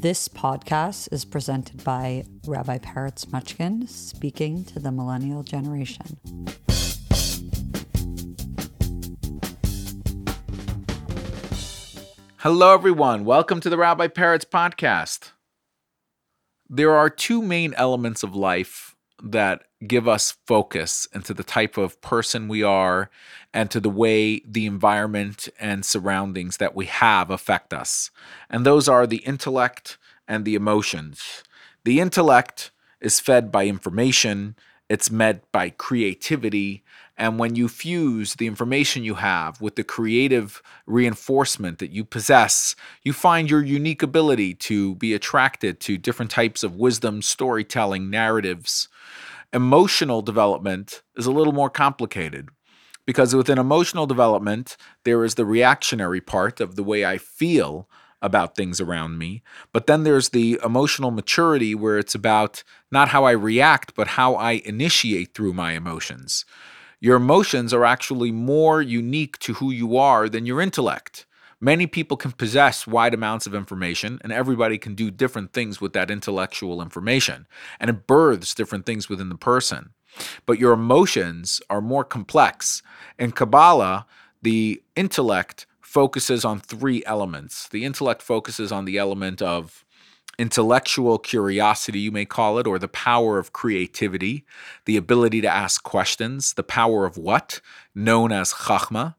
This podcast is presented by Rabbi Peretz Mochkin speaking to the millennial generation. Hello, everyone. Welcome to the Rabbi Peretz podcast. There are two main elements of life that give us focus into the type of person we are and to the way the environment and surroundings that we have affect us. And those are the intellect and the emotions. The intellect is fed by information, it's met by creativity, and when you fuse the information you have with the creative reinforcement that you possess, you find your unique ability to be attracted to different types of wisdom, storytelling, narratives. Emotional development is a little more complicated because within emotional development, there is the reactionary part of the way I feel about things around me. But then there's the emotional maturity where it's about not how I react, but how I initiate through my emotions. Your emotions are actually more unique to who you are than your intellect. Many people can possess wide amounts of information, and everybody can do different things with that intellectual information, and it births different things within the person. But your emotions are more complex. In Kabbalah, the intellect focuses on three elements. The intellect focuses on the element of intellectual curiosity, you may call it, or the power of creativity, the ability to ask questions, the power of what, known as chachma.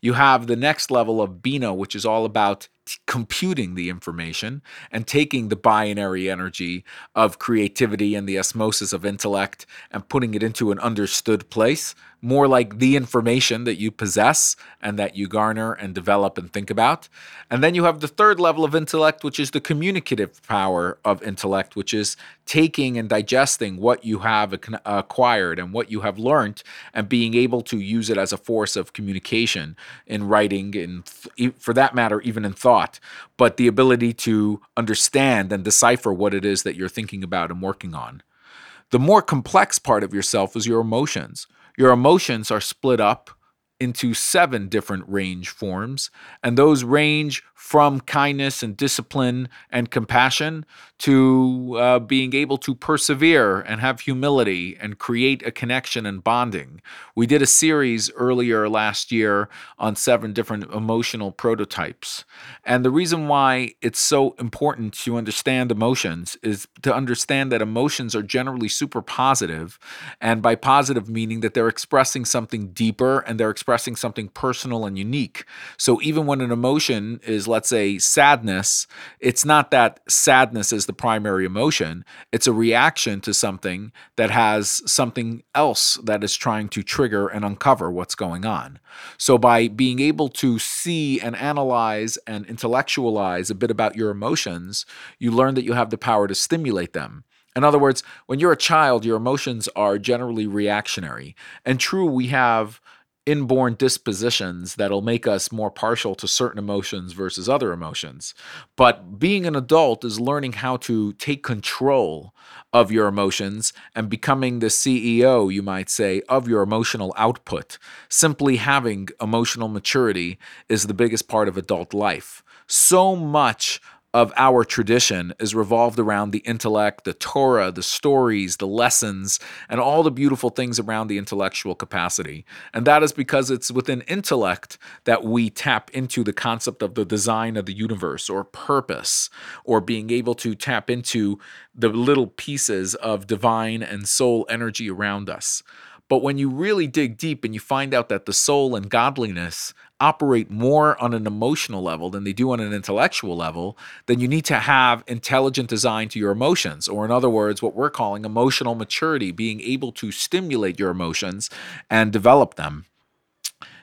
You have the next level of bina, which is all about computing the information and taking the binary energy of creativity and the osmosis of intellect and putting it into an understood place, more like the information that you possess and that you garner and develop and think about. And then you have the third level of intellect, which is the communicative power of intellect, which is taking and digesting what you have acquired and what you have learned and being able to use it as a force of communication in writing and, for that matter, even in thought, but the ability to understand and decipher what it is that you're thinking about and working on. The more complex part of yourself is your emotions. Your emotions are split up into seven different range forms, and those range from kindness and discipline and compassion to uh, being able to persevere and have humility and create a connection and bonding. We did a series earlier last year on seven different emotional prototypes. And the reason why it's so important to understand emotions is to understand that emotions are generally super positive, and by positive meaning that they're expressing something deeper and they're expressing something personal and unique. So even when an emotion is, let's say, sadness, it's not that sadness is the primary emotion, it's a reaction to something that has something else that is trying to trigger and uncover what's going on. So, by being able to see and analyze and intellectualize a bit about your emotions, you learn that you have the power to stimulate them. In other words, when you're a child, your emotions are generally reactionary. And true, we have inborn dispositions that'll make us more partial to certain emotions versus other emotions. But being an adult is learning how to take control of your emotions and becoming the CEO, you might say, of your emotional output. Simply having emotional maturity is the biggest part of adult life. So much of our tradition is revolved around the intellect, the Torah, the stories, the lessons, and all the beautiful things around the intellectual capacity. And that is because it's within intellect that we tap into the concept of the design of the universe or purpose, or being able to tap into the little pieces of divine and soul energy around us. But when you really dig deep and you find out that the soul and godliness operate more on an emotional level than they do on an intellectual level, then you need to have intelligent design to your emotions, or in other words, what we're calling emotional maturity, being able to stimulate your emotions and develop them.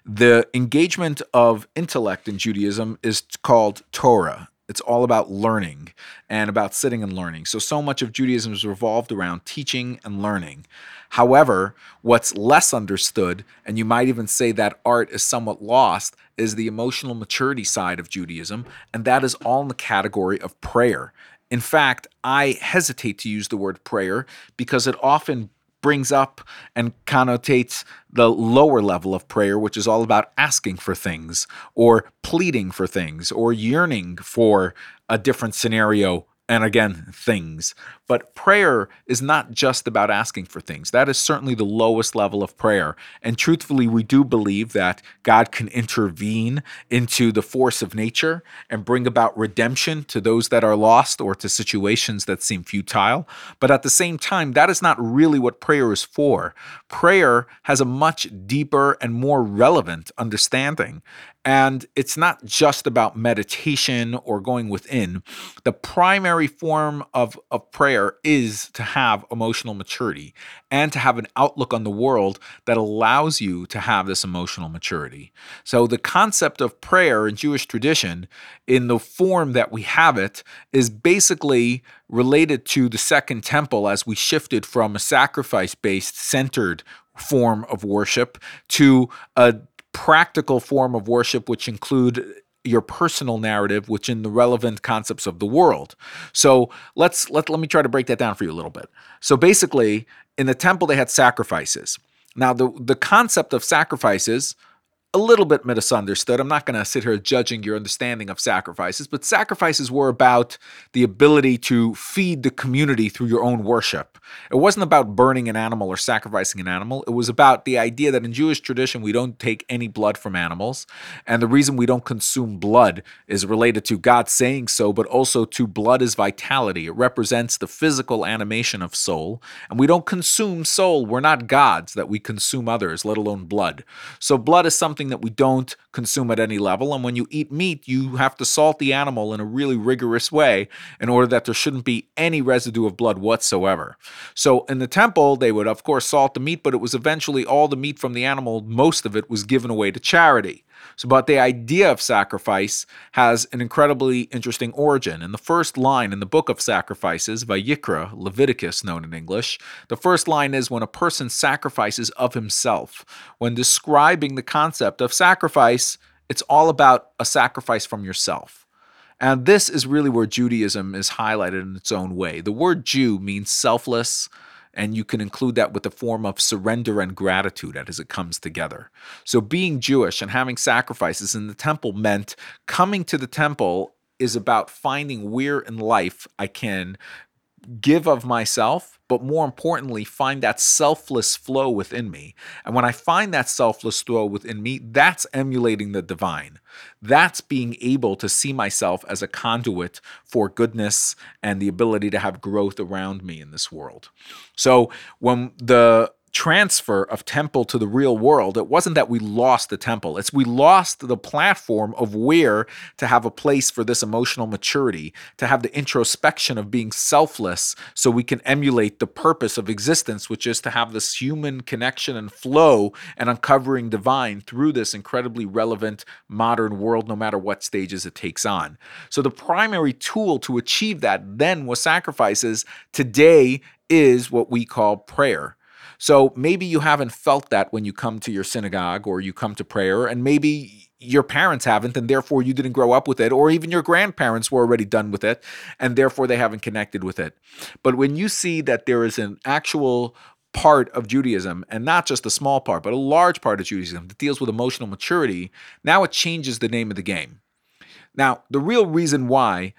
The engagement of intellect in Judaism is called Torah. It's all about learning and about sitting and learning. So, so much of Judaism is revolved around teaching and learning. However, what's less understood, and you might even say that art is somewhat lost, is the emotional maturity side of Judaism, and that is all in the category of prayer. In fact, I hesitate to use the word prayer because it often brings up and connotates the lower level of prayer, which is all about asking for things or pleading for things or yearning for a different scenario and again, things. But prayer is not just about asking for things. That is certainly the lowest level of prayer. And truthfully, we do believe that God can intervene into the force of nature and bring about redemption to those that are lost or to situations that seem futile. But at the same time, that is not really what prayer is for. Prayer has a much deeper and more relevant understanding. And it's not just about meditation or going within. The primary form of, of prayer is to have emotional maturity and to have an outlook on the world that allows you to have this emotional maturity. So, the concept of prayer in Jewish tradition, in the form that we have it, is basically related to the Second Temple as we shifted from a sacrifice based, centered form of worship to a practical form of worship, which include your personal narrative within the relevant concepts of the world. So let's let, let me try to break that down for you a little bit. So basically, in the temple they had sacrifices. Now the the concept of sacrifices a little bit misunderstood. I'm not going to sit here judging your understanding of sacrifices, but sacrifices were about the ability to feed the community through your own worship. It wasn't about burning an animal or sacrificing an animal. It was about the idea that in Jewish tradition, we don't take any blood from animals. And the reason we don't consume blood is related to God saying so, but also to blood is vitality. It represents the physical animation of soul. And we don't consume soul. We're not gods that we consume others, let alone blood. So blood is something something that we don't consume at any level. And when you eat meat, you have to salt the animal in a really rigorous way in order that there shouldn't be any residue of blood whatsoever. So in the temple, they would, of course, salt the meat, but it was eventually all the meat from the animal, most of it was given away to charity. So, but the idea of sacrifice has an incredibly interesting origin. In the first line in the book of sacrifices, Vayikra, Leviticus known in English, the first line is when a person sacrifices of himself. When describing the concept of sacrifice, it's all about a sacrifice from yourself. And this is really where Judaism is highlighted in its own way. The word Jew means selfless, and you can include that with a form of surrender and gratitude as it comes together. So, being Jewish and having sacrifices in the temple meant coming to the temple is about finding where in life I can give of myself, but more importantly, find that selfless flow within me. And when I find that selfless flow within me, that's emulating the divine. That's being able to see myself as a conduit for goodness and the ability to have growth around me in this world. So when the transfer of temple to the real world. It wasn't that we lost the temple, it's we lost the platform of where to have a place for this emotional maturity, to have the introspection of being selfless so we can emulate the purpose of existence, which is to have this human connection and flow and uncovering divine through this incredibly relevant modern world, no matter what stages it takes on. So the primary tool to achieve that then was sacrifices. Today is what we call prayer. So maybe you haven't felt that when you come to your synagogue or you come to prayer, and maybe your parents haven't, and therefore you didn't grow up with it, or even your grandparents were already done with it, and therefore they haven't connected with it. But when you see that there is an actual part of Judaism, and not just a small part, but a large part of Judaism that deals with emotional maturity, now it changes the name of the game. Now, the real reason why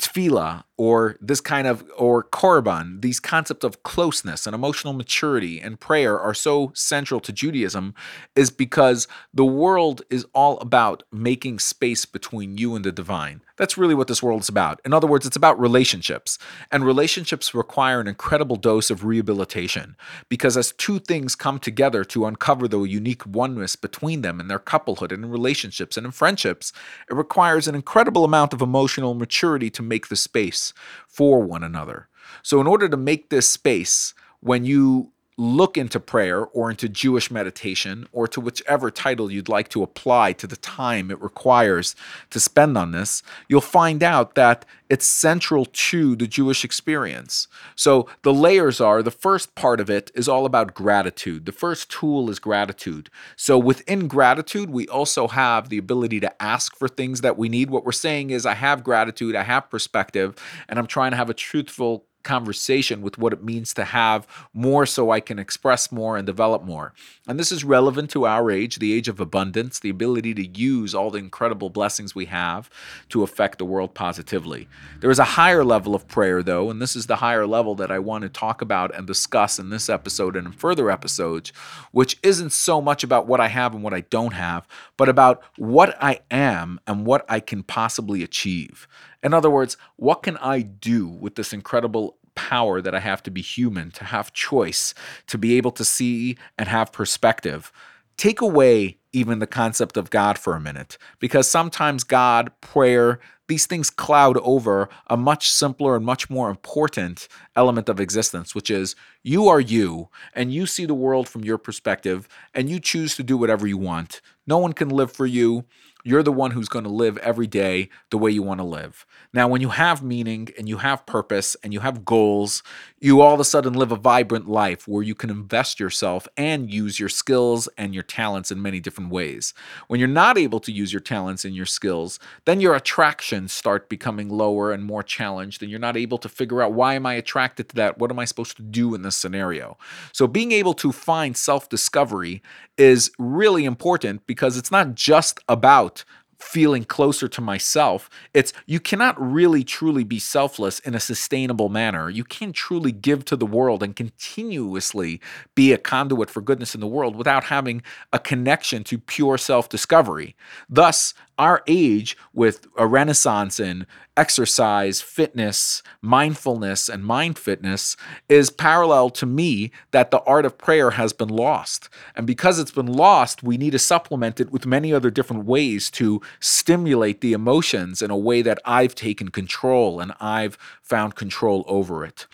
tefillah or this kind of or korban these concepts of closeness and emotional maturity and prayer are so central to judaism is because the world is all about making space between you and the divine. That's really what this world is about. In other words it's about relationships. And relationships require an incredible dose of rehabilitation because as two things come together to uncover the unique oneness between them in their couplehood and in relationships and in friendships it requires an incredible amount of emotional maturity to make the space for one another. So, in order to make this space, when you look into prayer or into Jewish meditation or to whichever title you'd like to apply to the time it requires to spend on this, you'll find out that it's central to the Jewish experience. So the layers are the first part of it is all about gratitude. The first tool is gratitude. So within gratitude, we also have the ability to ask for things that we need. What we're saying is, I have gratitude, I have perspective, and I'm trying to have a truthful conversation with what it means to have more so I can express more and develop more. And this is relevant to our age, the age of abundance, the ability to use all the incredible blessings we have to affect the world positively. There is a higher level of prayer, though, and this is the higher level that I want to talk about and discuss in this episode and in further episodes, which isn't so much about what I have and what I don't have, but about what I am and what I can possibly achieve. In other words, what can I do with this incredible power that I have to be human, to have choice, to be able to see and have perspective? Take away even the concept of God for a minute, because sometimes God, prayer, these things cloud over a much simpler and much more important element of existence, which is you are you, and you see the world from your perspective, and you choose to do whatever you want. No one can live for you. You're the one who's going to live every day the way you want to live. Now, when you have meaning and you have purpose and you have goals, you all of a sudden live a vibrant life where you can invest yourself and use your skills and your talents in many different ways. When you're not able to use your talents and your skills, then your attractions start becoming lower and more challenged, and you're not able to figure out why am I attracted to that? What am I supposed to do in this scenario? So, being able to find self discovery is really important because it's not just about feeling closer to myself. It's you cannot really truly be selfless in a sustainable manner. You can't truly give to the world and continuously be a conduit for goodness in the world without having a connection to pure self discovery. Thus, our age with a renaissance in exercise, fitness, mindfulness, and mind fitness is parallel to me that the art of prayer has been lost. And because it's been lost, we need to supplement it with many other different ways to stimulate the emotions in a way that I've taken control and I've found control over it.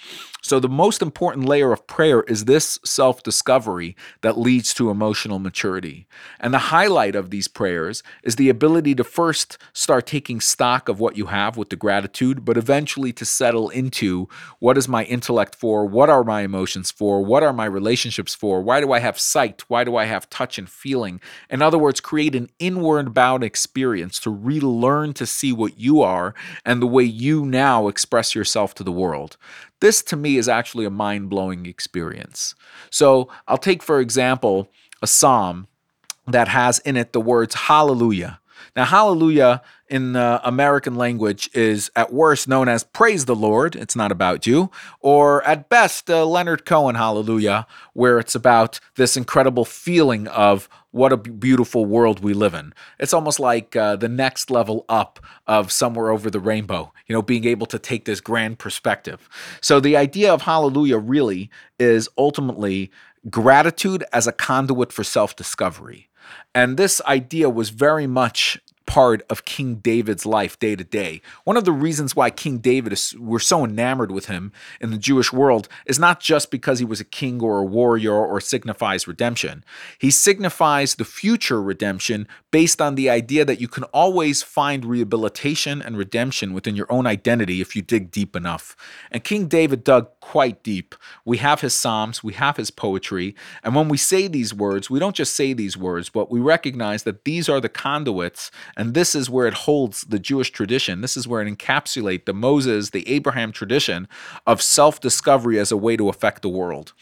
So, the most important layer of prayer is this self discovery that leads to emotional maturity. And the highlight of these prayers is the ability to first start taking stock of what you have with the gratitude, but eventually to settle into what is my intellect for? What are my emotions for? What are my relationships for? Why do I have sight? Why do I have touch and feeling? In other words, create an inward bound experience to relearn to see what you are and the way you now express yourself to the world. This to me is actually a mind blowing experience. So I'll take, for example, a psalm that has in it the words hallelujah. Now, hallelujah in the American language is at worst known as praise the Lord. It's not about you. Or at best, uh, Leonard Cohen hallelujah, where it's about this incredible feeling of what a beautiful world we live in. It's almost like uh, the next level up of somewhere over the rainbow, you know, being able to take this grand perspective. So the idea of hallelujah really is ultimately gratitude as a conduit for self discovery. And this idea was very much part of King David's life day to day. One of the reasons why King David is we're so enamored with him in the Jewish world is not just because he was a king or a warrior or signifies redemption. He signifies the future redemption based on the idea that you can always find rehabilitation and redemption within your own identity if you dig deep enough. And King David dug quite deep. We have his psalms, we have his poetry, and when we say these words, we don't just say these words, but we recognize that these are the conduits and this is where it holds the Jewish tradition. This is where it encapsulates the Moses, the Abraham tradition of self discovery as a way to affect the world.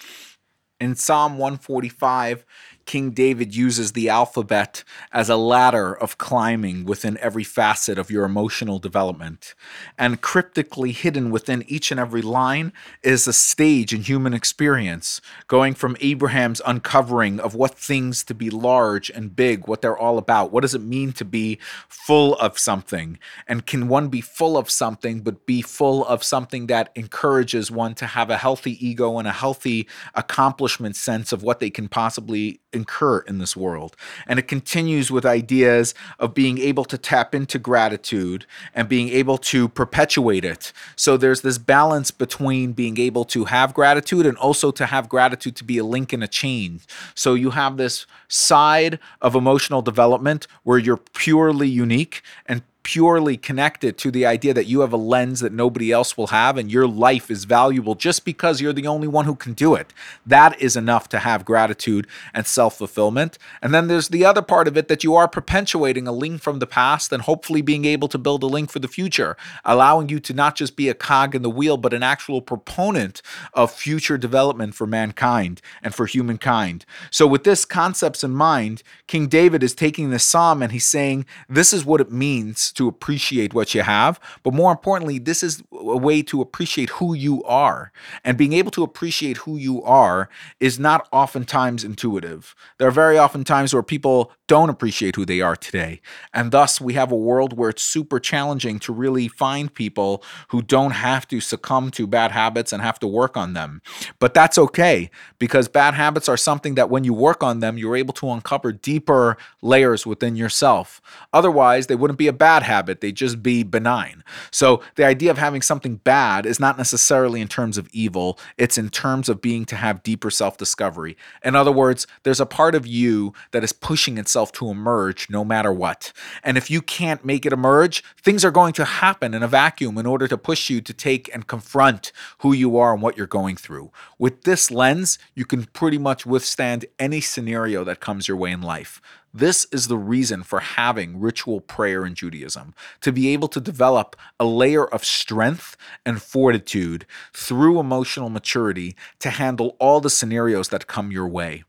In Psalm 145, King David uses the alphabet as a ladder of climbing within every facet of your emotional development. And cryptically hidden within each and every line is a stage in human experience, going from Abraham's uncovering of what things to be large and big, what they're all about. What does it mean to be full of something? And can one be full of something, but be full of something that encourages one to have a healthy ego and a healthy accomplishment sense of what they can possibly incur in this world. And it continues with ideas of being able to tap into gratitude and being able to perpetuate it. So there's this balance between being able to have gratitude and also to have gratitude to be a link in a chain. So you have this side of emotional development where you're purely unique and purely connected to the idea that you have a lens that nobody else will have and your life is valuable just because you're the only one who can do it. That is enough to have gratitude and self fulfillment. And then there's the other part of it that you are perpetuating a link from the past and hopefully being able to build a link for the future, allowing you to not just be a cog in the wheel, but an actual proponent of future development for mankind and for humankind. So, with this concepts in mind, King David is taking this psalm and he's saying, This is what it means to appreciate what you have. But more importantly, this is a way to appreciate who you are. And being able to appreciate who you are is not oftentimes intuitive. There are very often times where people don't appreciate who they are today. And thus, we have a world where it's super challenging to really find people who don't have to succumb to bad habits and have to work on them. But that's okay because bad habits are something that when you work on them, you're able to uncover deeper layers within yourself. Otherwise, they wouldn't be a bad habit, they'd just be benign. So, the idea of having something bad is not necessarily in terms of evil, it's in terms of being to have deeper self discovery. In other words, there's a part of you that is pushing itself to emerge no matter what. And if you can't make it emerge, things are going to happen in a vacuum in order to push you to take and confront who you are and what you're going through. With this lens, you can pretty much withstand any scenario that comes your way in life. This is the reason for having ritual prayer in Judaism to be able to develop a layer of strength and fortitude through emotional maturity to handle all the scenarios that come your way.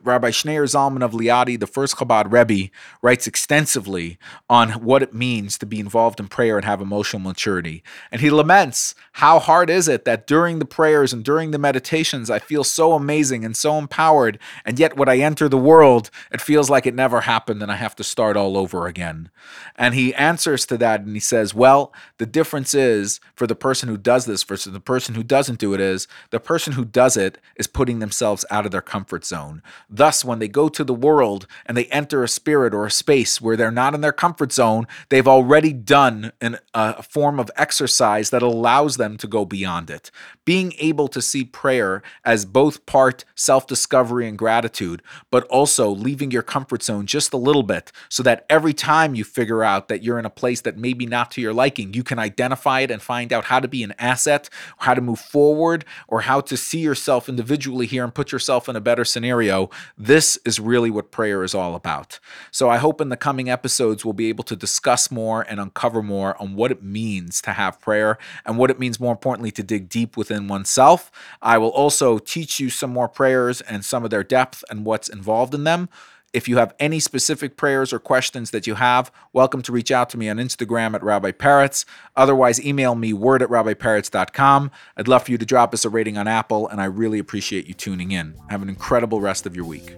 Rabbi Schneur Zalman of Liadi, the first Chabad Rebbe, writes extensively on what it means to be involved in prayer and have emotional maturity. And he laments how hard is it that during the prayers and during the meditations, I feel so amazing and so empowered, and yet when I enter the world, it feels like it never happened and I have to start all over again. And he answers to that and he says, Well, the difference is for the person who does this versus the person who doesn't do it is the person who does it is putting themselves out of their comfort zone. Thus, when they go to the world and they enter a spirit or a space where they're not in their comfort zone, they've already done an, a form of exercise that allows them to go beyond it. Being able to see prayer as both part self discovery and gratitude, but also leaving your comfort zone just a little bit so that every time you figure out that you're in a place that maybe not to your liking, you can identify it and find out how to be an asset, how to move forward, or how to see yourself individually here and put yourself in a better scenario this is really what prayer is all about. So I hope in the coming episodes we'll be able to discuss more and uncover more on what it means to have prayer and what it means, more importantly, to dig deep within oneself. I will also teach you some more prayers and some of their depth and what's involved in them. If you have any specific prayers or questions that you have, welcome to reach out to me on Instagram at Rabbi Peretz. Otherwise, email me word at rabbiperetz.com. I'd love for you to drop us a rating on Apple, and I really appreciate you tuning in. Have an incredible rest of your week.